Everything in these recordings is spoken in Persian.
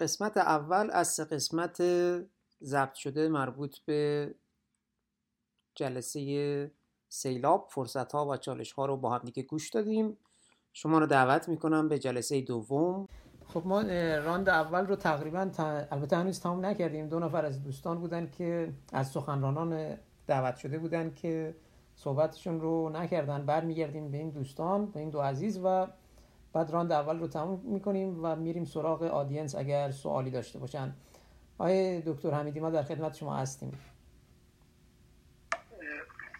قسمت اول از سه قسمت ضبط شده مربوط به جلسه سیلاب فرصت ها و چالش ها رو با هم دیگه گوش دادیم. شما رو دعوت می‌کنم به جلسه دوم. خب ما راند اول رو تقریبا البته هنوز تمام نکردیم. دو نفر از دوستان بودن که از سخنرانان دعوت شده بودن که صحبتشون رو نکردن. برمیگردیم به این دوستان به این دو عزیز و بعد راند اول رو تموم می‌کنیم و میریم سراغ آدینس اگر سوالی داشته باشن. آقای دکتر حمیدی ما در خدمت شما هستیم.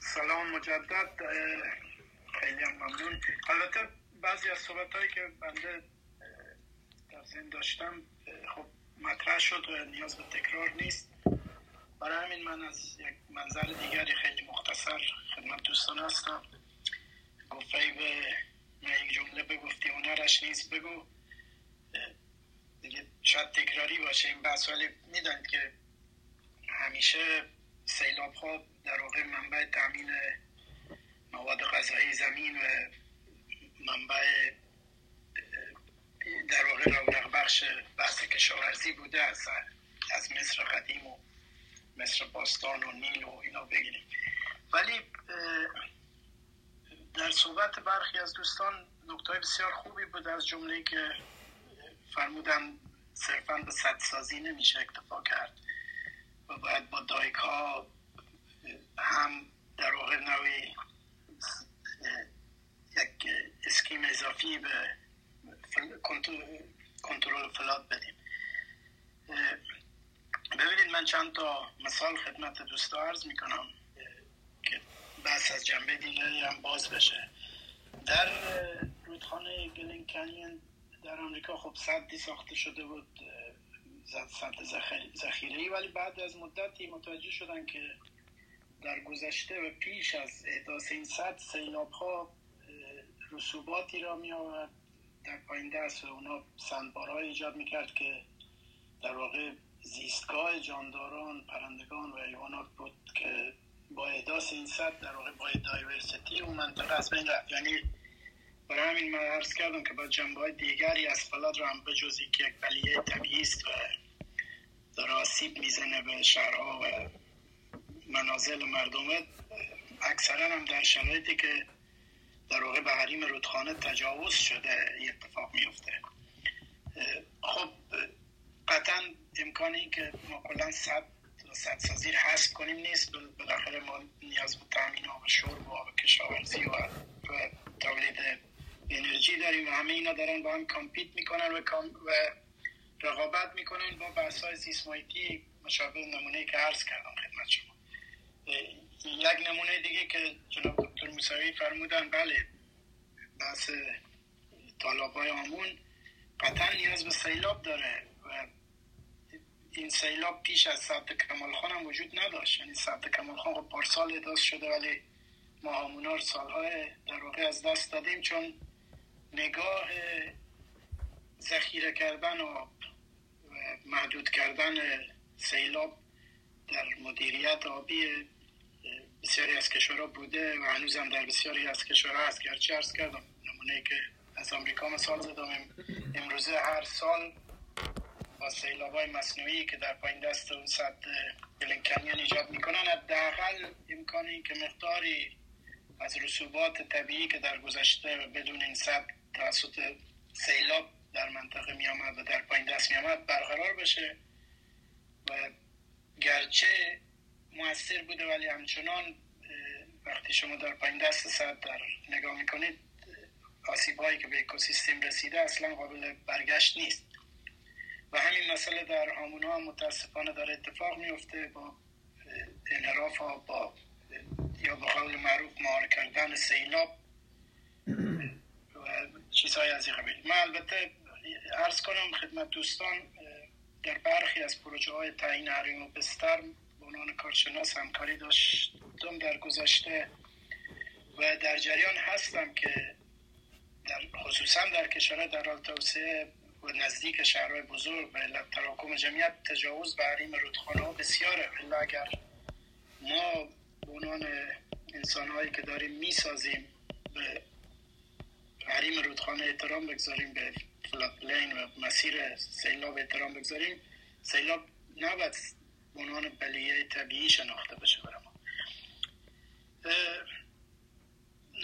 سلام مجدد خیلی ممنون. البته بعضی از صحبت هایی که بنده در ذهن داشتم خب مطرح شد و نیاز به تکرار نیست. برای همین من از یک منظر دیگری خیلی مختصر خدمت دوستان هستم. گفته به یک جمله بگفتی هنرش نیست بگو. دیگه شاید تکراری باشه این بحث. ولی می‌دانید که همیشه سیلاب ها در واقع منبع تامین مواد غذایی زمین و منبع در واقع رونق بخش بحث کشاورزی بوده از از مصر قدیم و مصر باستان و نیل و اینا بگیریم. ولی در صحبت برخی از دوستان نکته بسیار خوبی بود از جمله که فرمودن صرفا به سازی نمیشه اکتفا کرد و باید با دایک ها هم در واقع نوعی یک اسکیم اضافی به کنترل فلات بدیم. ببینید من چند تا مثال خدمت دوستا عرض می‌کنم. بس از جنبه دیگری هم باز بشه. در رودخانه گلین کنین در آمریکا خب صدی ساخته شده بود صد ذخیره ای ولی بعد از مدتی متوجه شدن که در گذشته و پیش از احداث این صد سیلاب ها رسوباتی را می آورد در پایین دست و اونا سندبارهای ایجاد می کرد که در واقع زیستگاه جانداران پرندگان و حیوانات بود که با احداث این در واقع با دایورسیتی اون منطقه از بین رفت. یعنی برای همین من عرض کردم که با جنبه های دیگری از فلاد رو هم بجز که یک بلیه و در آسیب می‌زنه به شهرها و منازل مردم اکثرا هم در شرایطی که در واقع به حریم رودخانه تجاوز شده اتفاق میفته خب قطعا امکانی که ما کلا صد صد سازی حذف کنیم نیست. بالاخره ما نیاز به تامین آب شرب و آب کشاورزی و, تولید انرژی داریم و همه اینا دارن با هم کامپیت می‌کنن و, و رقابت می‌کنن با بحث های زیسمایتی مشابه نمونه که عرض کردم خدمت شما. یک نمونه دیگه که جناب دکتر موسوی فرمودن بله بحث طالاب های آمون قطعا نیاز به سیلاب داره. این سیلاب پیش از سبت کمال خان هم وجود نداشت. یعنی سبت کمال خان خب پارسال اداز شده ولی ما همونار سالهای در واقع از دست دادیم چون نگاه ذخیره کردن و محدود کردن سیلاب در مدیریت آبی بسیاری از کشورها بوده و هنوز هم در بسیاری از کشورها هست. گرچه ارز کردم نمونه که از آمریکا مثال زدم امروزه هر سال با سیلاب های مصنوعی که در پایین دست اون صد گلنکنیان ایجاد می‌کنن حداقل امکانی که مقداری از رسوبات طبیعی که در گذشته بدون این صد توسط سیلاب در منطقه می آمد و در پایین دست می آمد برقرار بشه و گرچه موثر بوده ولی همچنان وقتی شما در پایین دست صد در نگاه می‌کنید آسیب هایی که به اکوسیستم رسیده اصلا قابل برگشت نیست. و همین مسئله در آمونا متاسفانه داره اتفاق میفته با انحراف ها با یا به قول معروف مهار کردن سیلاب و چیزهای از این قبیل. من البته عرض کنم خدمت دوستان در برخی از پروژه های تعیین حریم و بستر به عنوان کارشناس همکاری داشتم در گذشته و در جریان هستم که در خصوصا در کشورهای در حال توسعه نزدیک شهرهای بزرگ و تراکم جمعیت تجاوز به حریم رودخانه ها بسیاره. الا اگر ما به عنوان انسان هایی که داریم می‌سازیم به حریم رودخانه احترام بگذاریم به فلاتلین و مسیر سیلاب احترام بگذاریم سیلاب نباید عنوان بلیه طبیعی شناخته بشه برای ما.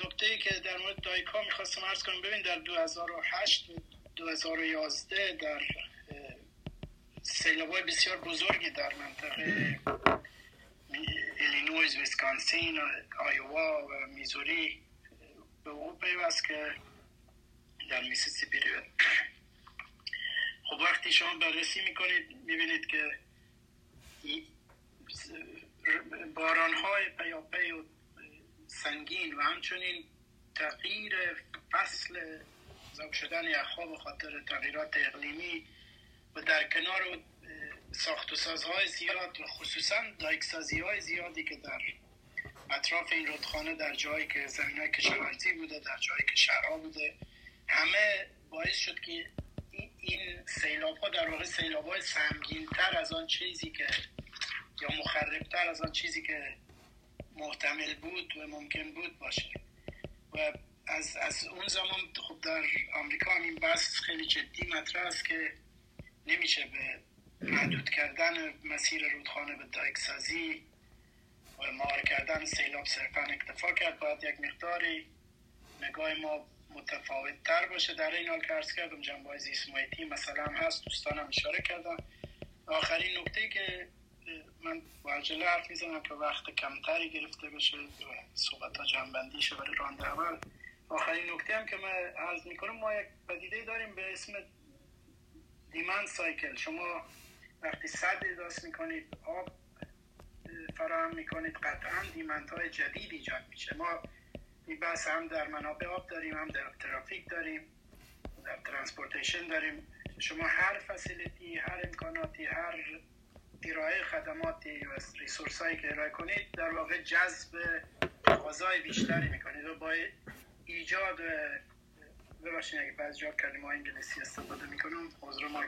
نکته ای که در مورد دایکا می‌خواستم ارز کنم. ببین در 2008 2011 در سیلاب های بسیار بزرگی در منطقه ایلینویز، ویسکانسین، آیوا و میزوری به او پیوست که در میسیسیپی خب وقتی شما بررسی می‌کنید می‌بینید که باران های پیاپی و سنگین و همچنین تغییر فصل ذوب شدن یخها به خاطر تغییرات اقلیمی و در کنار ساخت و سازهای زیاد و خصوصا دایکسازی های زیادی که در اطراف این رودخانه در جایی که زمین کشاورزی بوده در جایی که شهرها بوده همه باعث شد که این سیلاب ها در واقع سیلاب های سمگین تر از آن چیزی که یا مخربتر از آن چیزی که محتمل بود و ممکن بود باشه. و از, از اون زمان خب در آمریکا هم این بحث خیلی جدی مطرح است که نمیشه به محدود کردن مسیر رودخانه به دایکسازی و مار کردن سیلاب صرفا اکتفا کرد. باید یک مقداری نگاه ما متفاوت تر باشه. در این حال که ارز کردم جنبه های مثلا هم هست. دوستانم اشاره کردم آخرین نکته که من با عجله حرف می‌زنم که وقت کمتری گرفته بشه و صحبت ها جمع‌بندی شه برای راند اول. آخرین نکته هم که من عرض می‌کنم ما یک پدیده داریم به اسم demand cycle شما وقتی سد احداث می‌کنید آب فراهم می‌کنید قطعا demand های جدید ایجاد میشه. ما این بحث هم در منابع آب داریم هم در ترافیک داریم در transportation داریم. شما هر facility ای هر امکاناتی هر ارائه خدماتی و ریسورس هایی که ارائه کنید در واقع جذب تقاضای بیشتری می‌کنید و با ایجاد ببخشید اگه بعض جا کلمه انگلیسی استفاده می‌کنم عذر ما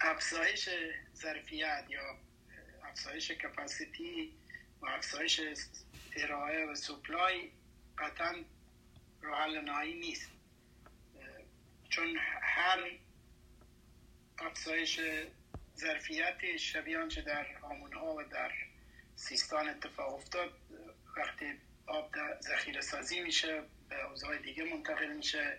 افزایش ظرفیت یا افزایش کپاسیتی و افزایش ارائه و سپلای قطعا راه نهایی نیست. چون هر افزایش ظرفیت شبیه آنچه در ها و در سیستان اتفاق افتاد وقتی آب ذخیره سازی میشه به حوزه دیگه منتقل میشه.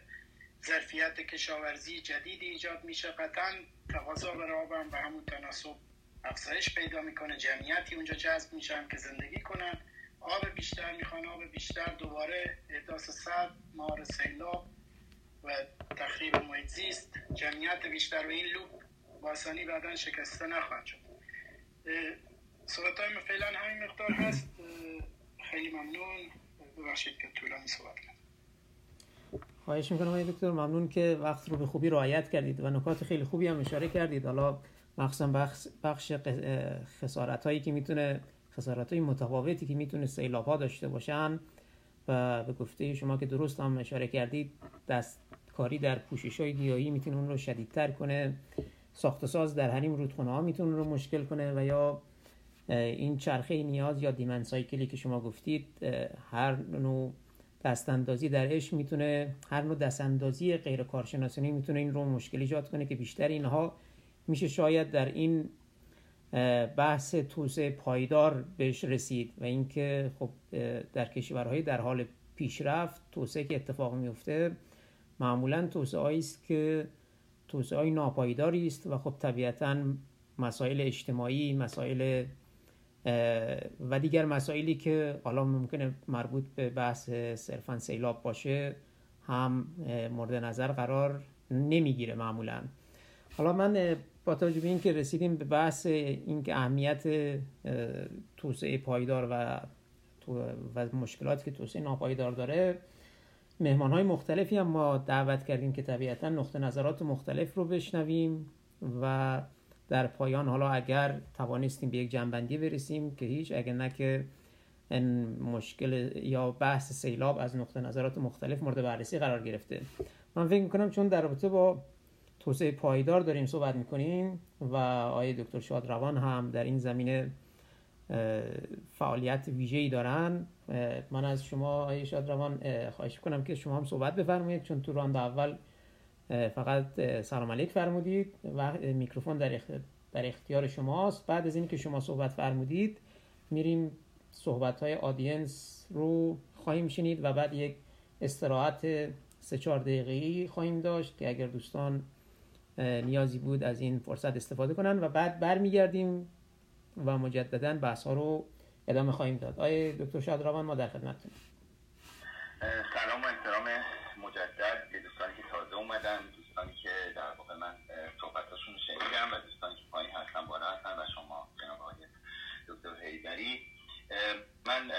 ظرفیت کشاورزی جدیدی ایجاد میشه. قطعا تقاضا برای آب هم به همون تناسب افزایش پیدا می‌کنه. جمعیتی اونجا جذب میشن که زندگی کنن. آب بیشتر می‌خوان آب بیشتر دوباره احداث سد مار سیلاب و تخریب محیط زیست. جمعیت بیشتر و این لوپ باسانی بعدا شکسته نخواهد شد. صحبت های فعلا همین مقدار هست. خیلی ممنون. ببخشید که طولانی صحبت خواهش می‌کنم آقای دکتر ممنون که وقت رو به خوبی رعایت کردید و نکات خیلی خوبی هم اشاره کردید. حالا مخصوصا بخش, بخش خسارت هایی که می‌تونه خسارت های متفاوتی که می‌تونه سیلاب ها داشته باشن و به گفته شما که درست هم اشاره کردید دستکاری در پوشش های گیاهی می‌تونه اون رو شدیدتر کنه ساخت ساز در حریم رودخونه ها می‌تونه رو مشکل کنه و یا این چرخه نیاز یا دیمن سایکلی که شما گفتید هر نوع دستاندازی درش می‌تونه هر نوع دستاندازی غیر کارشناسانی می‌تونه این رو مشکل ایجاد کنه که بیشتر اینها میشه شاید در این بحث توسعه پایدار بهش رسید و اینکه خب در کشورهای در حال پیشرفت توسعه که اتفاق میفته معمولا توسعه است که توسعه های ناپایداری است و خب طبیعتا مسائل اجتماعی مسائل و دیگر مسائلی که حالا ممکنه مربوط به بحث صرفا سیلاب باشه هم مورد نظر قرار نمی‌گیره معمولا. حالا من با توجه به اینکه رسیدیم به بحث اینکه اهمیت توسعه پایدار و و مشکلاتی که توسعه ناپایدار داره مهمان های مختلفی هم ما دعوت کردیم که طبیعتا نقطه نظرات مختلف رو بشنویم و در پایان حالا اگر توانستیم به یک جنبندی برسیم که هیچ اگر نه که مشکل یا بحث سیلاب از نقطه نظرات مختلف مورد بررسی قرار گرفته. من فکر می‌کنم چون در رابطه با توسعه پایدار داریم صحبت می‌کنیم و آقای دکتر شادروان هم در این زمینه فعالیت ویژه‌ای دارن من از شما آقای شادروان خواهش کنم که شما هم صحبت بفرمایید چون تو راند اول فقط سلام علیک فرمودید. و میکروفون در, در اختیار شماست. بعد از اینکه شما صحبت فرمودید میریم صحبت های آدینس رو خواهیم شنید و بعد یک استراحت سه چهار دقیقی خواهیم داشت که اگر دوستان نیازی بود از این فرصت استفاده کنن. و بعد برمیگردیم و مجددا بحث ها رو ادامه خواهیم داد. آیه دکتر شادروان ما در خدمتتون سلام و احترام اومدم دوستانی که در واقع من صحبتاشون شنیدم و دوستانی که پایین هستن بالا هستن و شما جناب آقای دکتر هیدری من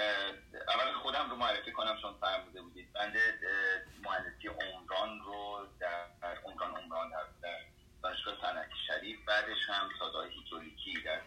اول خودم رو معرفی کنم چون فرموده بودید. بنده مهندسی عمران رو در عمران عمران در دانشگاه صنعتی شریف بعدش هم سازهای هیدرولیکی در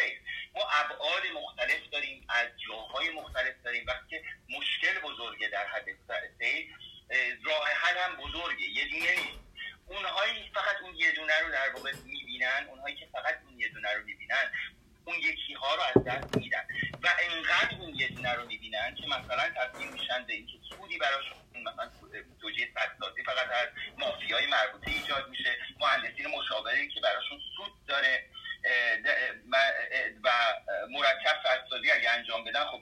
خیر. ما ابعاد مختلف داریم از جاهای مختلف داریم. وقتی مشکل بزرگه در حد سیل راه حل هم بزرگه. یه دونه نیست. اونهایی فقط اون یه دونه رو در واقع می‌بینن اونهایی که فقط اون یه دونه رو می‌بینن اون یکی ها رو از دست میدن. و انقدر اون یه دونه رو می‌بینن که مثلا تصمیم میشن به اینکه سودی براشون مثلا توجیه صدسازی فقط از مافیای مربوطه ایجاد میشه. مهندسین مشاوره که براشون انجام بدن خب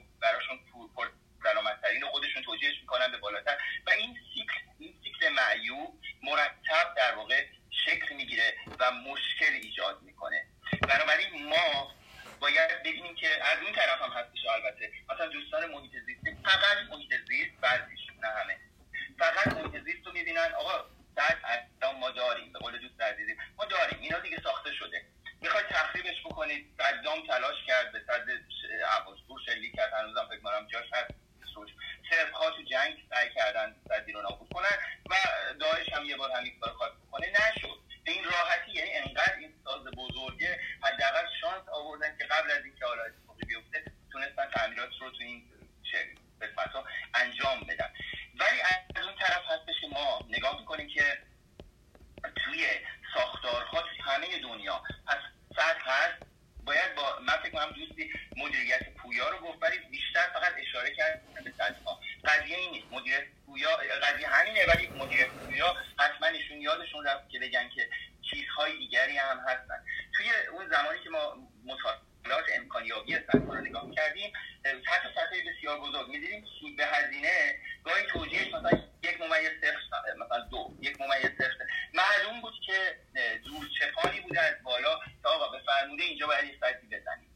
امکانیابی سطح رو نگاه کردیم سطح سطح بسیار بزرگ. می‌دیدیم سود به هزینه گاهی توجیهش مثلا یک ممیز صفر مثلا دو یک ممیز صفر معلوم بود که دور چپانی بوده از بالا تا آقا به فرموده اینجا باید یک سطحی بزنیم.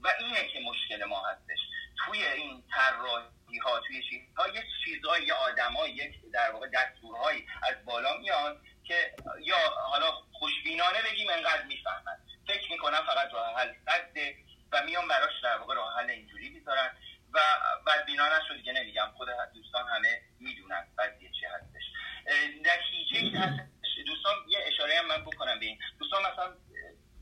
و اینه که مشکل ما هستش. توی این طراحی ها توی چیزها یه چیزهایی یه آدمایی یک در واقع دستورهایی از بالا میان که یا حالا خوشبینانه بگیم انقدر می‌فهمن. فکر می‌کنن فقط راه حل و میان براش در واقع راه حل اینجوری می‌ذارن و بدبینانه شد دیگه نمیگم. خود دوستان همه می‌دونن قضیه چی هستش. نتیجه این هستش. دوستان یه اشاره هم من بکنم به این. دوستان مثلا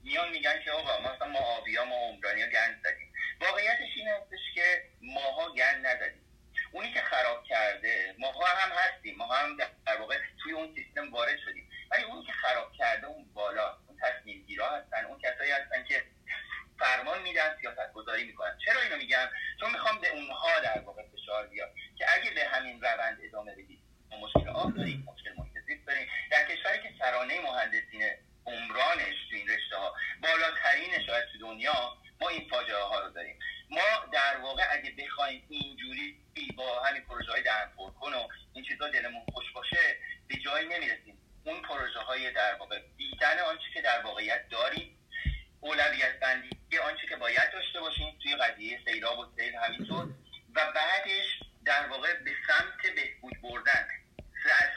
میان میگن که آقا مثلا ما آبی ها ما عمرانی گند زدیم. واقعیتش این هستش که ماها گند نزدیم. اونی که خراب کرده ماها هم هستیم. ما هم در واقع توی اون سیستم وارد شدیم. ولی اونی که خراب کرده اون بالا اون تصمیم گیرا هستن. اون کسایی هستن که فرمان میدن سیاست گذاری می‌کنن. چرا اینو میگم؟ چون می‌خوام به اونها در واقع فشار بیاد که اگه به همین روند ادامه بدید ما مشکل آب داریم مشکل محیط زیست داریم. در کشوری که سرانه مهندسین عمرانش تو این رشته ها بالاترین شاید تو دنیا ما این فاجعه ها رو داریم. ما در واقع اگه بخوایم اینجوری با همین پروژه های دهن و این چیزا دلمون خوش باشه به جایی نمی‌رسیم. اون پروژه های در واقع دیدن آنچه که در واقعیت داریم اولویت بندی آنچه که باید داشته باشیم توی قضیه سیلاب و سیل همینطور. و بعدش در واقع به سمت بهبود بردن.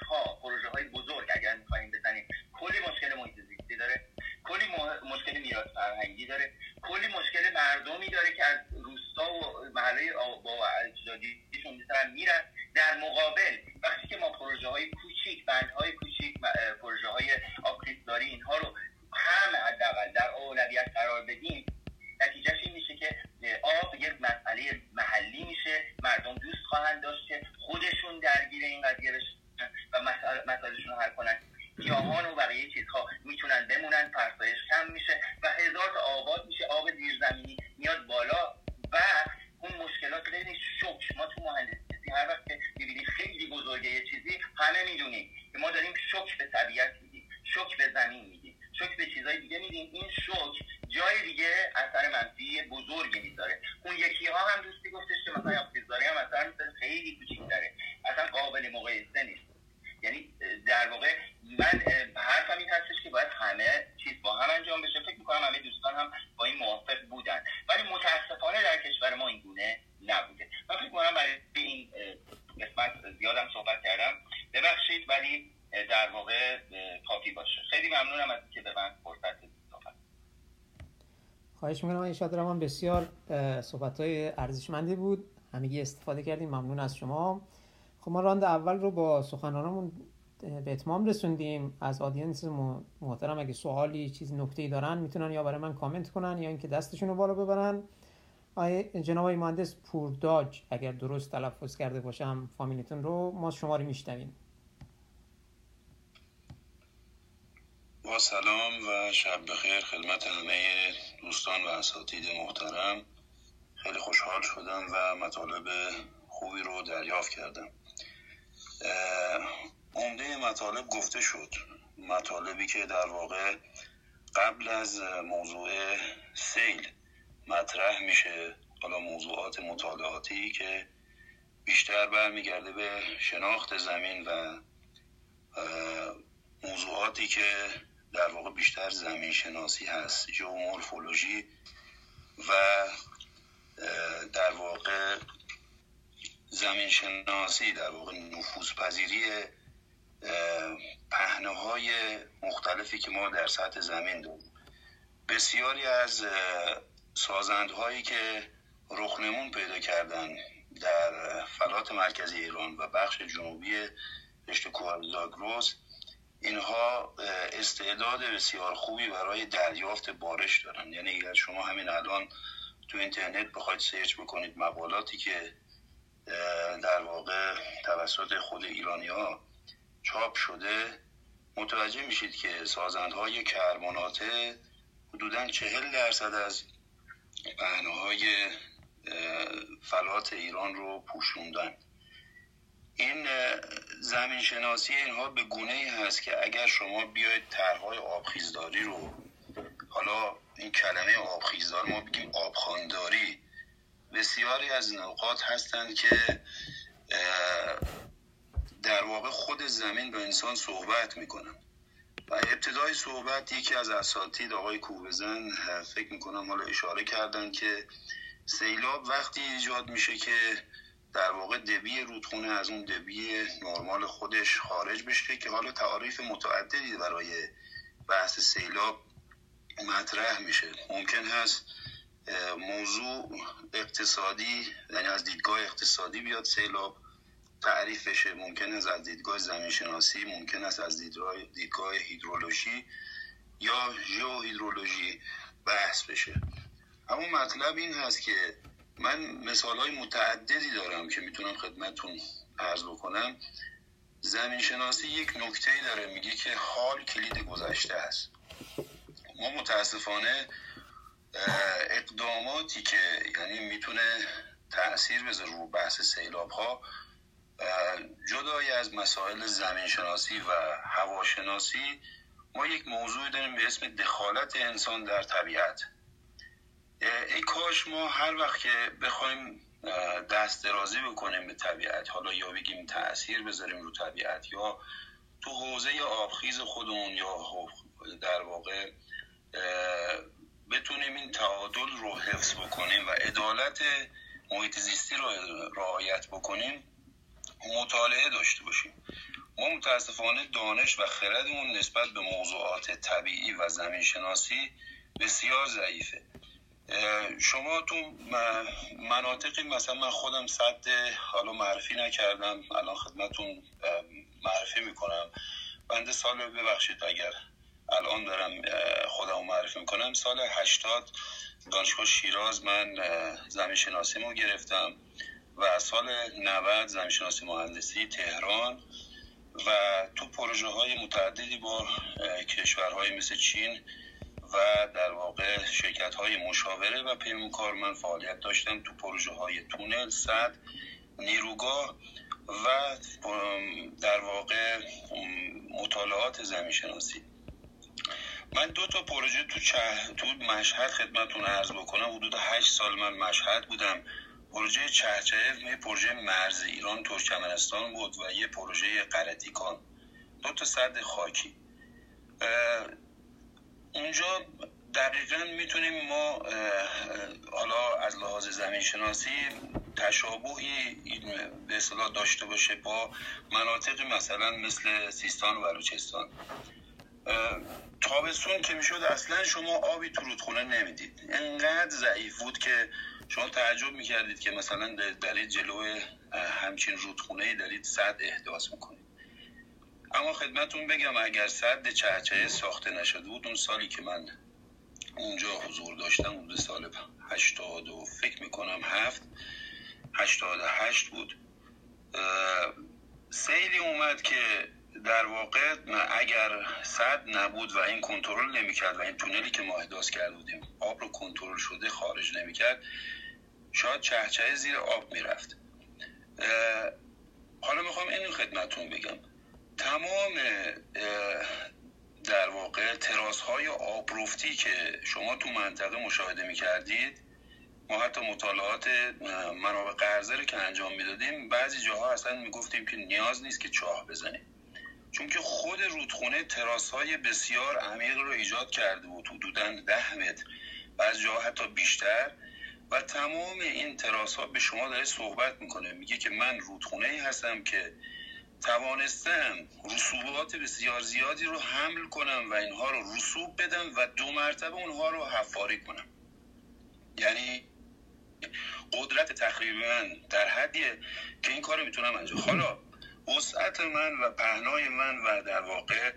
ها پروژه های بزرگ اگر می‌خوایم بزنیم. کلی مشکل محیط زیستی داره. کلی مشکل میراث فرهنگی داره. کلی مشکل مردمی داره که از روستا و محله با اجدادیشون میرن. ایشاد رمان بسیار صحبت های ارزشمندی بود. همگی استفاده کردیم. ممنون از شما. خب ما راند اول رو با سخنانمون به اتمام رسوندیم. از آدینس محترم اگه سوالی چیز نکته ای دارن می‌تونن یا برای من کامنت کنن یا اینکه دستشون رو بالا ببرن. آیه جناب آقای مهندس پورداج اگر درست تلفظ کرده باشم فامیلیتون رو ما شما رو میشنویم. با سلام و شب بخیر خدمت همه دوستان و اساتید محترم خیلی خوشحال شدم و مطالب خوبی رو دریافت کردم. عمده مطالب گفته شد. مطالبی که در واقع قبل از موضوع سیل مطرح میشه حالا موضوعات مطالعاتی که بیشتر برمیگرده به شناخت زمین و موضوعاتی که در واقع بیشتر زمین شناسی هست ژئومورفولوژی و در واقع زمین شناسی در واقع نفوذ پذیری پهنه های مختلفی که ما در سطح زمین داریم. بسیاری از سازندهایی که رخنمون پیدا کردن در فلات مرکزی ایران و بخش جنوبی رشته کوه زاگرس اینها استعداد بسیار خوبی برای دریافت بارش دارن. یعنی اگر شما همین الان تو اینترنت بخواید سرچ بکنید مقالاتی که در واقع توسط خود ایرانی ها چاپ شده متوجه میشید که سازندهای کرمانات حدودا چهل درصد از های فلات ایران رو پوشوندن. این زمین شناسی اینها به گونه ای هست که اگر شما بیاید طرحهای آبخیزداری رو حالا این کلمه آبخیزدار ما بگیم آبخانداری بسیاری از نقاط هستند که در واقع خود زمین به انسان صحبت می‌کنن. و ابتدای صحبت یکی از اساتید آقای کوبزن فکر می‌کنم حالا اشاره کردن که سیلاب وقتی ایجاد میشه که در واقع دبی رودخونه از اون دبی نرمال خودش خارج بشه که حالا تعاریف متعددی برای بحث سیلاب مطرح میشه. ممکن هست موضوع اقتصادی یعنی از دیدگاه اقتصادی بیاد سیلاب تعریف بشه. ممکن است از دیدگاه زمین شناسی ممکن است از دیدگاه, دیدگاه هیدرولوژی یا ژئو هیدرولوژی بحث بشه. اما مطلب این هست که من مثال های متعددی دارم که می‌تونم خدمتون عرض بکنم. زمین شناسی یک نکته داره میگه که حال کلید گذشته است. ما متاسفانه اقداماتی که یعنی می‌تونه تاثیر بذاره رو بحث سیلاب ها جدای از مسائل زمین شناسی و هواشناسی ما یک موضوع داریم به اسم دخالت انسان در طبیعت. ای کاش ما هر وقت که بخوایم دست درازی بکنیم به طبیعت حالا یا بگیم تاثیر بذاریم رو طبیعت یا تو حوزه آبخیز خودمون یا در واقع بتونیم این تعادل رو حفظ بکنیم و عدالت محیط زیستی رو رعایت بکنیم مطالعه داشته باشیم. ما متاسفانه دانش و خردمون نسبت به موضوعات طبیعی و زمین شناسی بسیار ضعیفه. شما تو مناطقی مثلا من خودم صد حالا معرفی نکردم الان خدمتون معرفی می‌کنم. بنده سال ببخشید اگر الان دارم خودم معرفی می‌کنم. سال هشتاد دانشگاه شیراز من زمین شناسی ما گرفتم و سال 90 زمینشناسی مهندسی تهران و تو پروژه های متعددی با کشورهای مثل چین و در واقع شرکت های مشاوره و پیمونکار من فعالیت داشتم تو پروژه های تونل، صد، نیروگاه و در واقع مطالعات زمین شناسی من دو تا پروژه تو, چه... تو مشهد خدمتون عرض بکنم. حدود هشت سال من مشهد بودم. پروژه چهچه یه پروژه مرز ایران ترکمنستان بود و یه پروژه قرتیکان دو تا صد خاکی. اونجا دقیقا می‌تونیم ما حالا از لحاظ زمین شناسی تشابهی به اصطلاح داشته باشه با مناطق مثلا مثل سیستان و بلوچستان. تابستون که می‌شد اصلا شما آبی تو رودخونه نمی‌دید. انقدر ضعیف بود که شما تعجب می‌کردید که مثلا دارید جلو همچین رودخونه دارید صد احداث می‌کنید. اما خدمتون بگم اگر صد چهچه ساخته نشده بود اون سالی که من اونجا حضور داشتم اون سال هشتاد و فکر می‌کنم هفت هشتاد هشت بود. سیلی اومد که در واقع اگر صد نبود و این کنترل نمی‌کرد و این تونلی که ما احداث کرده بودیم آب رو کنترل شده خارج نمی‌کرد شاید چهچه زیر آب می‌رفت. حالا می‌خوام این خدمتون بگم. تمام در واقع تراس های آبرفتی که شما تو منطقه مشاهده می‌کردید ما حتی مطالعات منابع قرضه رو که انجام می‌دادیم بعضی جاها اصلا می‌گفتیم که نیاز نیست که چاه بزنیم. چون که خود رودخونه تراس های بسیار عمیق رو ایجاد کرده بود حدودا ده متر. بعضی جاها حتی بیشتر. و تمام این تراس ها به شما داره صحبت می‌کنه. میگه که من رودخونه ای هستم که توانستم رسوبات بسیار زیادی رو حمل کنم و اینها رو رسوب بدم و دو مرتبه اونها رو حفاری کنم. یعنی قدرت تخریب من در حدیه که این کار رو می‌تونم انجام. حالا وسعت من و پهنای من و در واقع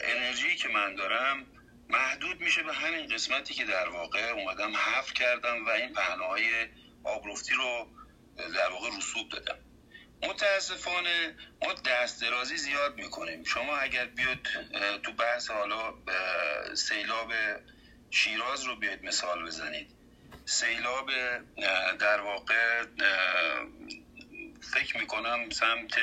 انرژی که من دارم محدود میشه به همین قسمتی که در واقع اومدم حفر کردم و این پهنای آبرفتی رو در واقع رسوب دادم. متاسفانه ما دست درازی زیاد می‌کنیم. شما اگر بیاد تو بحث حالا سیلاب شیراز رو بیاید مثال بزنید. سیلاب در واقع فکر می‌کنم سمت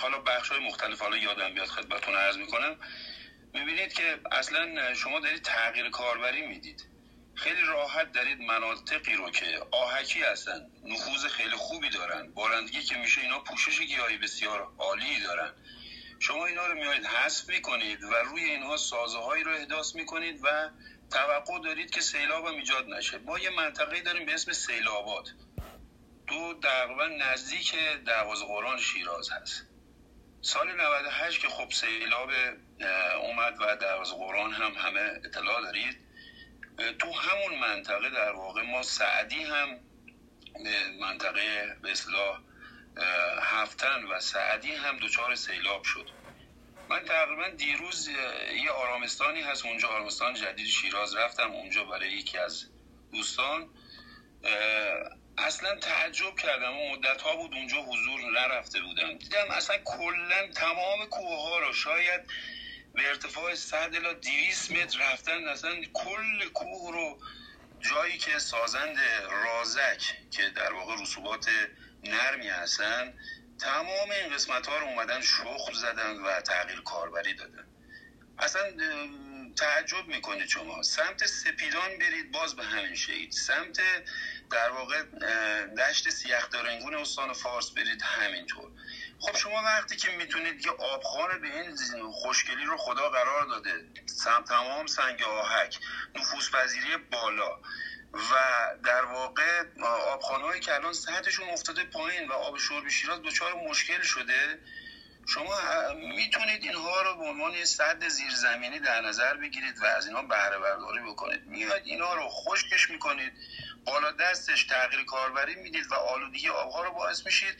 حالا بخش های مختلف حالا یادم بیاد خدمتون عرض می‌کنم. می‌بینید که اصلا شما دارید تغییر کاربری می‌دید. خیلی راحت دارید مناطقی رو که آهکی هستن نفوذ خیلی خوبی دارن بارندگی که میشه اینا پوشش گیاهی بسیار عالی دارن. شما اینا رو میایید حذف می‌کنید و روی اینها سازه هایی رو احداث می‌کنید و توقع دارید که سیلاب هم ایجاد نشه. ما یه منطقه داریم به اسم سیلابات دو تقریبا نزدیک دروازه قرآن شیراز هست. سال 98 که خب سیلاب اومد و دروازه قرآن هم همه اطلاع دارید. تو همون منطقه در واقع ما سعدی هم منطقه به هفتن و سعدی هم دچار سیلاب شد. من تقریبا دیروز یه آرامستانی هست اونجا آرامستان جدید شیراز رفتم اونجا برای یکی از دوستان. اصلا تعجب کردم و مدت ها بود اونجا حضور نرفته بودم. دیدم اصلا کلا تمام کوه ها رو شاید به ارتفاع 100 الی 200 متر رفتن اصلا کل کوه رو جایی که سازند رازک که در واقع رسوبات نرمی هستن تمام این قسمت ها رو اومدن شخم زدن و تغییر کاربری دادن. اصلا تعجب می‌کنه شما. سمت سپیدان برید باز به همین شید سمت در واقع دشت سیخدارنگون استان فارس برید همینطور. خب شما وقتی که می‌تونید یه آبخانه به این خوشگلی رو خدا قرار داده تمام سنگ آهک نفوذ پذیری بالا و در واقع آبخانه که الان سطحشون افتاده پایین و آب شرب شیراز دچار مشکل شده شما می‌تونید اینها رو به عنوان یه صد زیرزمینی در نظر بگیرید و از اینها بهره برداری بکنید. میاد اینها رو خشکش می‌کنید. بالا دستش تغییر کاربری می‌دید و آلودگی آبها رو باعث میشید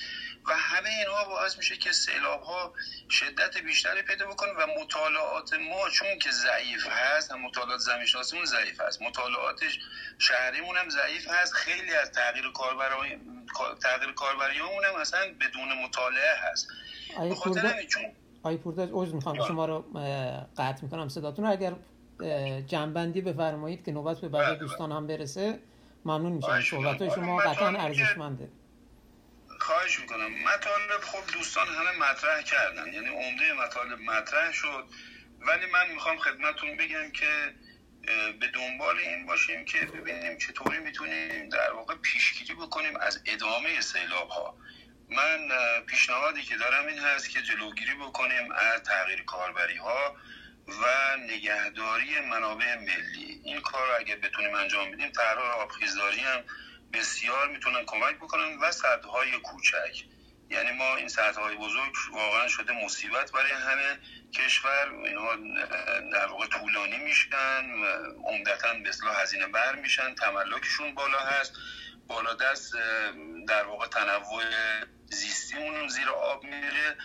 و همه اینها باعث میشه که سیلاب ها شدت بیشتری پیدا بکنه و مطالعات ما چون که ضعیف هست هم مطالعات زمین شناسیمون ضعیف هست مطالعاتش شهریمون هم ضعیف هست خیلی از تغییر کاربری تغییر کاربریامون هم اصلا بدون مطالعه هست. آیه پورداز عوض می‌خوام شما رو قطع می‌کنم صداتون رو. اگر جنبندی بفرمایید که نوبت به بقیه بله، دوستان هم برسه ممنون میشم. صحبت های شما قطعا ارزشمنده. خواهش می‌کنم. مطالب خب دوستان همه مطرح کردن. یعنی عمده مطالب مطرح شد. ولی من می‌خوام خدمتون بگم که به دنبال این باشیم که ببینیم چطوری می‌تونیم در واقع پیشگیری بکنیم از ادامه سیلاب ها من پیشنهادی که دارم این هست که جلوگیری بکنیم از تغییر کاربری ها و نگهداری منابع ملی. این کار رو اگه بتونیم انجام بدیم طرح آبخیزداری هم بسیار می‌تونن کمک بکنن و سدهای کوچک. یعنی ما این سدهای بزرگ واقعا شده مصیبت برای همه کشور. اینها در واقع طولانی میشن عمدتا به اصلاح هزینه بر میشن. تملکشون بالا هست. بالا دست در واقع تنوع زیستی اون زیر آب میره.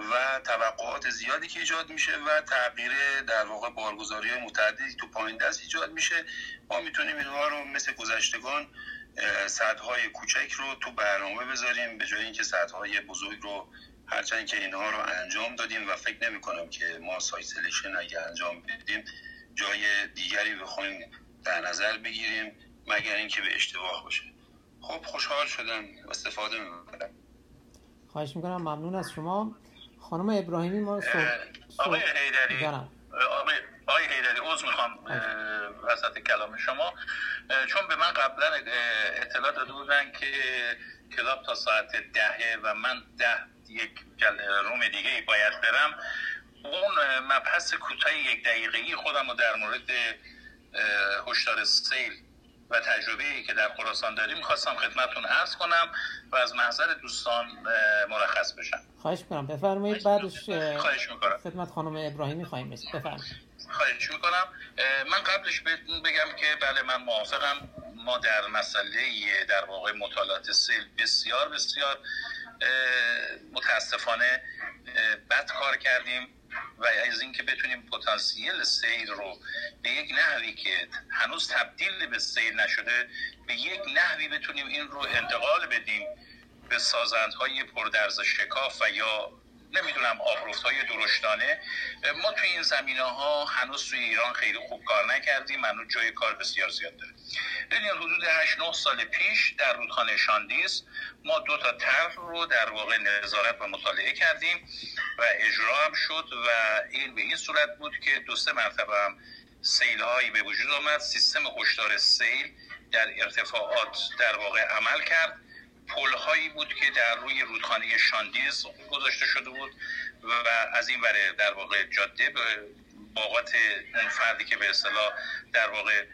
و توقعات زیادی که ایجاد میشه و تغییر در واقع بارگذاری های متعددی تو پایین دست ایجاد میشه. ما می‌تونیم اینها رو مثل گذشتگان سدهای کوچک رو تو برنامه بذاریم به جای اینکه سدهای بزرگ رو هرچند که اینها رو انجام دادیم و فکر نمی کنم که ما site selection اگه انجام بدیم جای دیگری بخوایم در نظر بگیریم مگر اینکه به اشتباه باشه. خب خوشحال شدم. استفاده می‌برم خواهش می‌کنم. ممنون از شما. خانم ابراهیمی ما صبح آقای حیدری. آقای حیدری عوض می‌خوام وسط کلام شما. چون به من قبلا اطلاع داده بودن که کلاب تا ساعت دهه و من ده یک روم دیگه ای باید برم اون مبحث کوتاه یک دقیقه ای خودم رو در مورد هشدار سیل و تجربه ای که در خراسان داریم می‌خواستم خدمتون عرض کنم و از محضر دوستان مرخص بشم. خواهش می‌کنم. بفرمایید بعدش خواهش می‌کنم. خدمت خانم ابراهیمی خواهیم رسید. بفرمایید. خواهش می‌کنم. من قبلش بگم که بله من موافقم. ما در مسئله در واقع مطالعات سیل بسیار بسیار متاسفانه بد کار کردیم. و از اینکه بتونیم پتانسیل سیل رو به یک نحوی که هنوز تبدیل به سیل نشده به یک نحوی بتونیم این رو انتقال بدیم به سازندهای پردرز شکاف و یا نمی‌دونم آبروفت های درشتانه. ما توی این زمینه ها هنوز توی ایران خیلی خوب کار نکردیم. هنوز جای کار بسیار زیاد داره ببینید حدود 8 9 سال پیش در رودخانه شاندیز ما دو تا طرح رو در واقع نظارت و مطالعه کردیم و اجرا هم شد و این به این صورت بود که دو سه مرتبه هم سیل هایی به وجود آمد. سیستم هشدار سیل در ارتفاعات در واقع عمل کرد. پل هایی بود که در روی رودخانه شاندیز گذاشته شده بود و از این وره در واقع جاده به باقات اون فردی که به اصطلاح در واقع